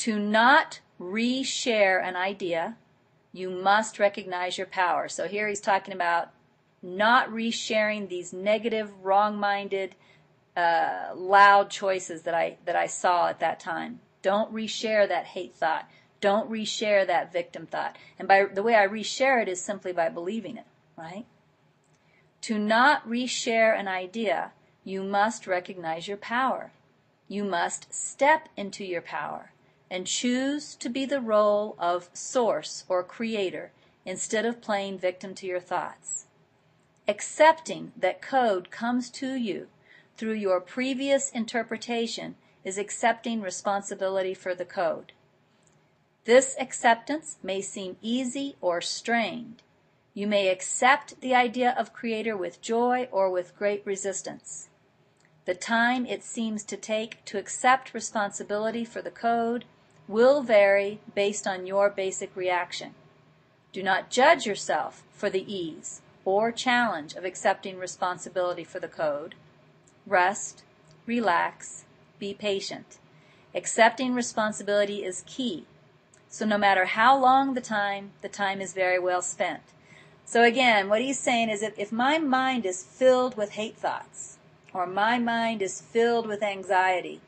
To not reshare an idea, you must recognize your power. So here he's talking about not resharing these negative, wrong-minded, uh, loud choices that I that I saw at that time. Don't reshare that hate thought. Don't reshare that victim thought. And by the way I reshare it is simply by believing it, right? To not reshare an idea, you must recognize your power. You must step into your power and choose to be the role of source or creator instead of playing victim to your thoughts. Accepting that code comes to you through your previous interpretation is accepting responsibility for the code. This acceptance may seem easy or strained. You may accept the idea of Creator with joy or with great resistance. The time it seems to take to accept responsibility for the code will vary based on your basic reaction. Do not judge yourself for the ease or challenge of accepting responsibility for the code. Rest, relax, be patient. Accepting responsibility is key. So no matter how long the time, the time is very well spent. So again, what he's saying is if, if my mind is filled with hate thoughts, or my mind is filled with anxiety,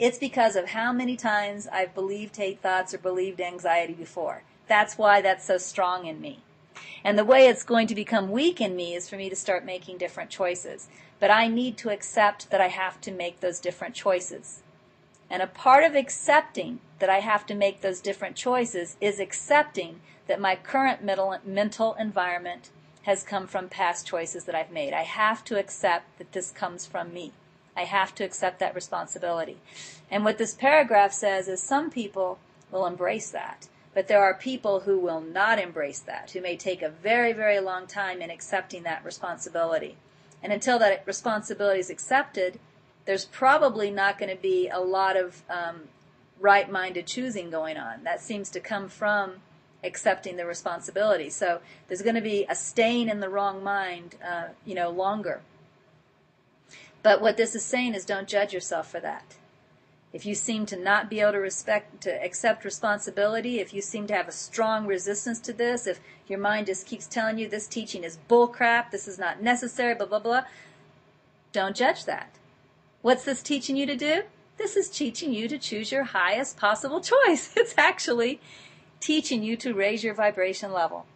it's because of how many times I've believed hate thoughts or believed anxiety before. That's why that's so strong in me. And the way it's going to become weak in me is for me to start making different choices. But I need to accept that I have to make those different choices. And a part of accepting that I have to make those different choices is accepting that my current mental environment has come from past choices that I've made. I have to accept that this comes from me. I have to accept that responsibility. And what this paragraph says is some people will embrace that. But there are people who will not embrace that, who may take a very, very long time in accepting that responsibility. And until that responsibility is accepted, there's probably not going to be a lot of um, right minded choosing going on. That seems to come from accepting the responsibility. So there's going to be a staying in the wrong mind, uh, you know, longer. But what this is saying is don't judge yourself for that. If you seem to not be able to respect, to accept responsibility, if you seem to have a strong resistance to this, if your mind just keeps telling you this teaching is bullcrap, this is not necessary, blah, blah, blah, don't judge that. What's this teaching you to do? This is teaching you to choose your highest possible choice. It's actually teaching you to raise your vibration level,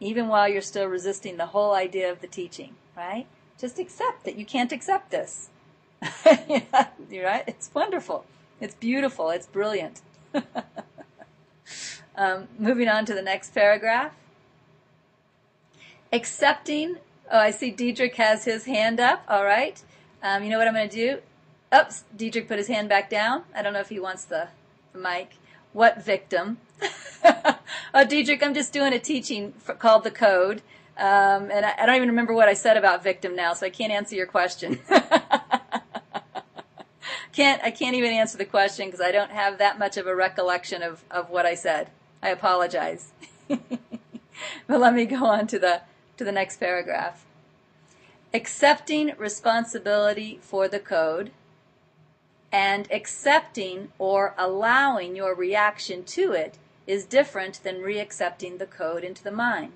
even while you're still resisting the whole idea of the teaching, right? Just accept that you can't accept this. You're right? It's wonderful. It's beautiful. It's brilliant. um, moving on to the next paragraph. Accepting. Oh, I see Diedrich has his hand up. All right. Um, you know what I'm going to do? Oops, Diedrich put his hand back down. I don't know if he wants the, the mic. What victim? oh, Diedrich, I'm just doing a teaching for, called The Code. Um, and I, I, don't even remember what I said about victim now, so I can't answer your question. can't I can't even answer the question because I don't have that much of a recollection of, of what I said. I apologize. but let me go on to the to the next paragraph. Accepting responsibility for the code and accepting or allowing your reaction to it is different than reaccepting the code into the mind.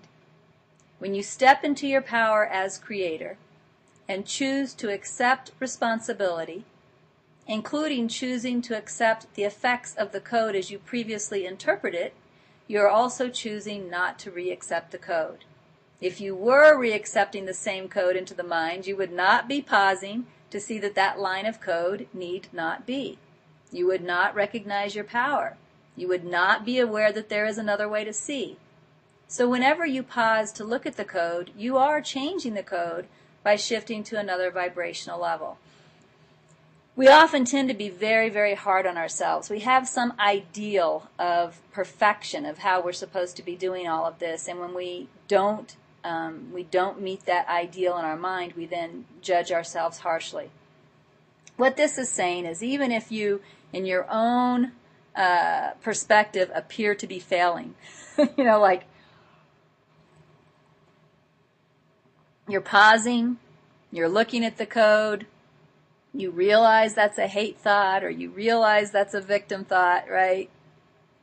When you step into your power as creator and choose to accept responsibility, including choosing to accept the effects of the code as you previously interpreted it, you are also choosing not to reaccept the code. If you were reaccepting the same code into the mind, you would not be pausing to see that that line of code need not be. You would not recognize your power. You would not be aware that there is another way to see. So whenever you pause to look at the code, you are changing the code by shifting to another vibrational level. We often tend to be very, very hard on ourselves. We have some ideal of perfection of how we're supposed to be doing all of this, and when we don't um, we don't meet that ideal in our mind, we then judge ourselves harshly. What this is saying is even if you, in your own uh, perspective, appear to be failing, you know, like you're pausing, you're looking at the code, you realize that's a hate thought or you realize that's a victim thought, right?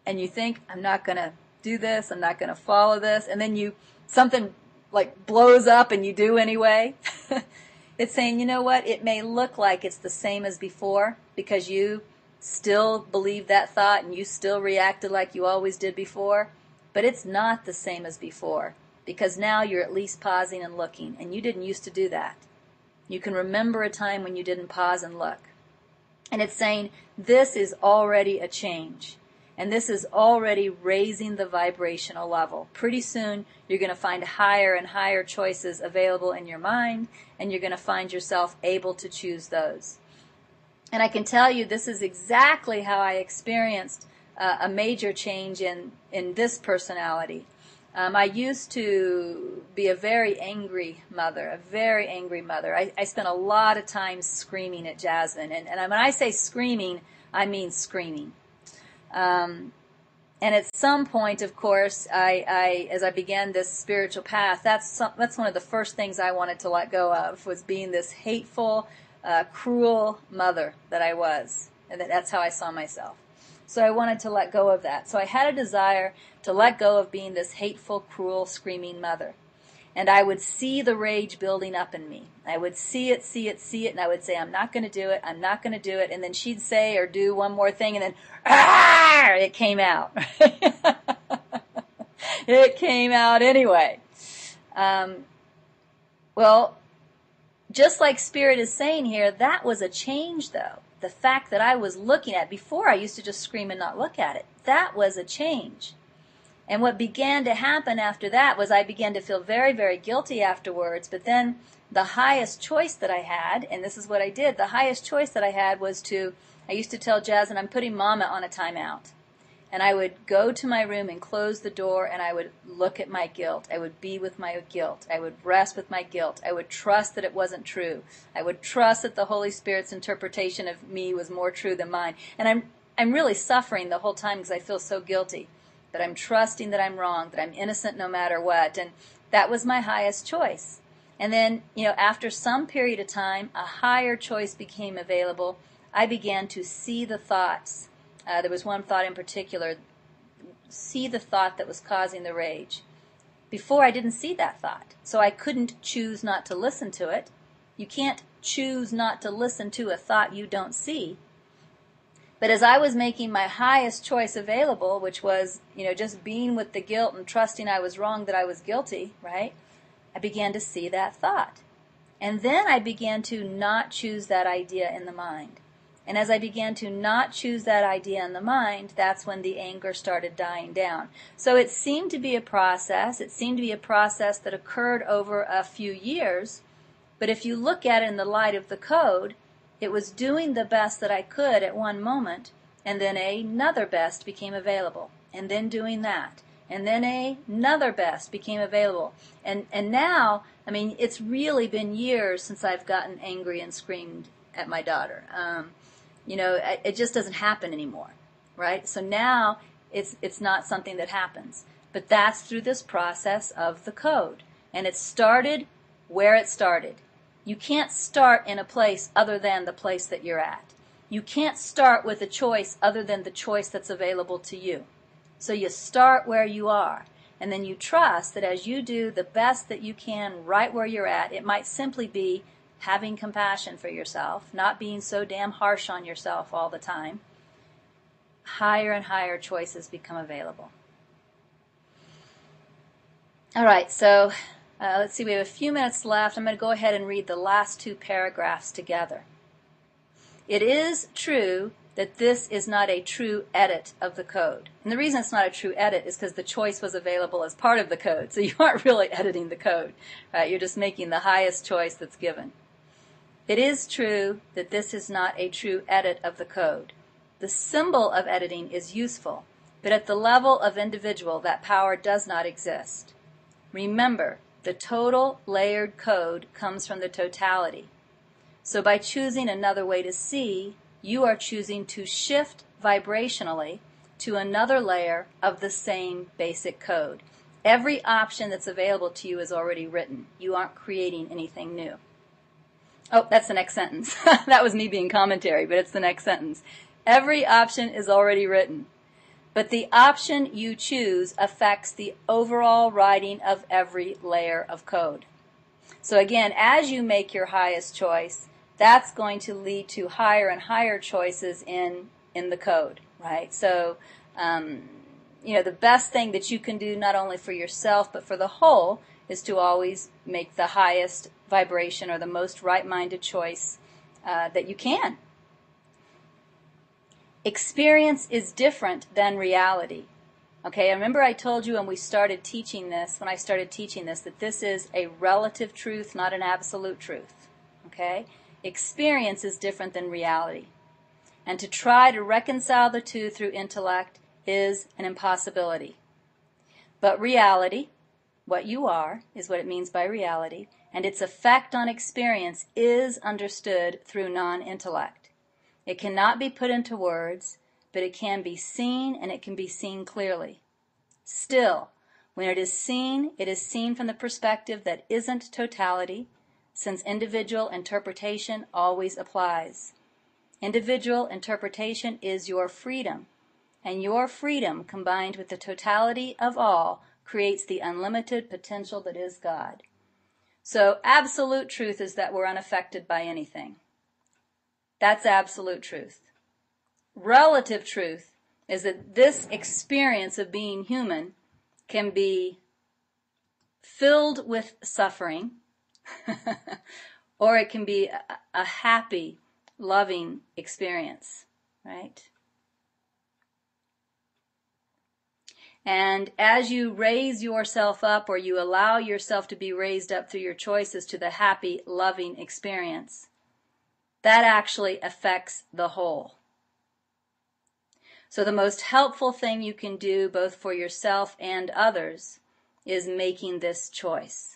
and you think, I'm not going to do this, I'm not going to follow this, and then you, something like blows up and you do anyway. it's saying, you know what, it may look like it's the same as before because you still believe that thought and you still reacted like you always did before, but it's not the same as before because now you're at least pausing and looking, and you didn't used to do that. You can remember a time when you didn't pause and look. And it's saying this is already a change. And this is already raising the vibrational level. Pretty soon, you're going to find higher and higher choices available in your mind, and you're going to find yourself able to choose those. And I can tell you, this is exactly how I experienced uh, a major change in, in this personality. Um, I used to be a very angry mother, a very angry mother. I, I spent a lot of time screaming at Jasmine. And, and when I say screaming, I mean screaming. Um, and at some point, of course, I, I, as I began this spiritual path, that's some, that's one of the first things I wanted to let go of was being this hateful, uh, cruel mother that I was, and that, that's how I saw myself. So I wanted to let go of that. So I had a desire to let go of being this hateful, cruel, screaming mother. And I would see the rage building up in me. I would see it, see it, see it, and I would say, I'm not going to do it, I'm not going to do it. And then she'd say or do one more thing, and then, ah, it came out. it came out anyway. Um, well, just like Spirit is saying here, that was a change, though the fact that I was looking at before I used to just scream and not look at it. That was a change. And what began to happen after that was I began to feel very, very guilty afterwards. But then the highest choice that I had, and this is what I did, the highest choice that I had was to, I used to tell Jasmine, I'm putting mama on a timeout and I would go to my room and close the door and I would look at my guilt. I would be with my guilt. I would rest with my guilt. I would trust that it wasn't true. I would trust that the Holy Spirit's interpretation of me was more true than mine. And I'm I'm really suffering the whole time because I feel so guilty. But I'm trusting that I'm wrong, that I'm innocent no matter what. And that was my highest choice. And then, you know, after some period of time, a higher choice became available. I began to see the thoughts uh, there was one thought in particular see the thought that was causing the rage. Before, I didn't see that thought, so I couldn't choose not to listen to it. You can't choose not to listen to a thought you don't see. But as I was making my highest choice available, which was, you know, just being with the guilt and trusting I was wrong, that I was guilty, right? I began to see that thought. And then I began to not choose that idea in the mind. And as I began to not choose that idea in the mind, that's when the anger started dying down. So it seemed to be a process. It seemed to be a process that occurred over a few years. But if you look at it in the light of the code, it was doing the best that I could at one moment, and then another best became available, and then doing that. And then another best became available. And, and now, I mean, it's really been years since I've gotten angry and screamed at my daughter. Um, you know, it just doesn't happen anymore, right? So now it's it's not something that happens, but that's through this process of the code, and it started where it started. You can't start in a place other than the place that you're at. You can't start with a choice other than the choice that's available to you. So you start where you are. And then you trust that as you do the best that you can right where you're at, it might simply be having compassion for yourself, not being so damn harsh on yourself all the time, higher and higher choices become available. All right, so uh, let's see, we have a few minutes left. I'm going to go ahead and read the last two paragraphs together. It is true that this is not a true edit of the code. And the reason it's not a true edit is because the choice was available as part of the code. So you aren't really editing the code, right? You're just making the highest choice that's given. It is true that this is not a true edit of the code. The symbol of editing is useful, but at the level of individual, that power does not exist. Remember, the total layered code comes from the totality. So by choosing another way to see, you are choosing to shift vibrationally to another layer of the same basic code. Every option that's available to you is already written. You aren't creating anything new. Oh, that's the next sentence. that was me being commentary, but it's the next sentence. Every option is already written. But the option you choose affects the overall writing of every layer of code. So again, as you make your highest choice, that's going to lead to higher and higher choices in in the code, right? So, um, you know, the best thing that you can do not only for yourself but for the whole is to always make the highest vibration or the most right-minded choice uh, that you can. Experience is different than reality. Okay, I remember I told you when we started teaching this, when I started teaching this, that this is a relative truth, not an absolute truth. Okay? Experience is different than reality. And to try to reconcile the two through intellect is an impossibility. But reality, what you are, is what it means by reality, and its effect on experience is understood through non intellect. It cannot be put into words, but it can be seen and it can be seen clearly. Still, when it is seen, it is seen from the perspective that isn't totality, since individual interpretation always applies. Individual interpretation is your freedom, and your freedom combined with the totality of all creates the unlimited potential that is God. So, absolute truth is that we're unaffected by anything. That's absolute truth. Relative truth is that this experience of being human can be filled with suffering or it can be a, happy, loving experience, right? And as you raise yourself up or you allow yourself to be raised up through your choices to the happy, loving experience, that actually affects the whole. So the most helpful thing you can do both for yourself and others is making this choice.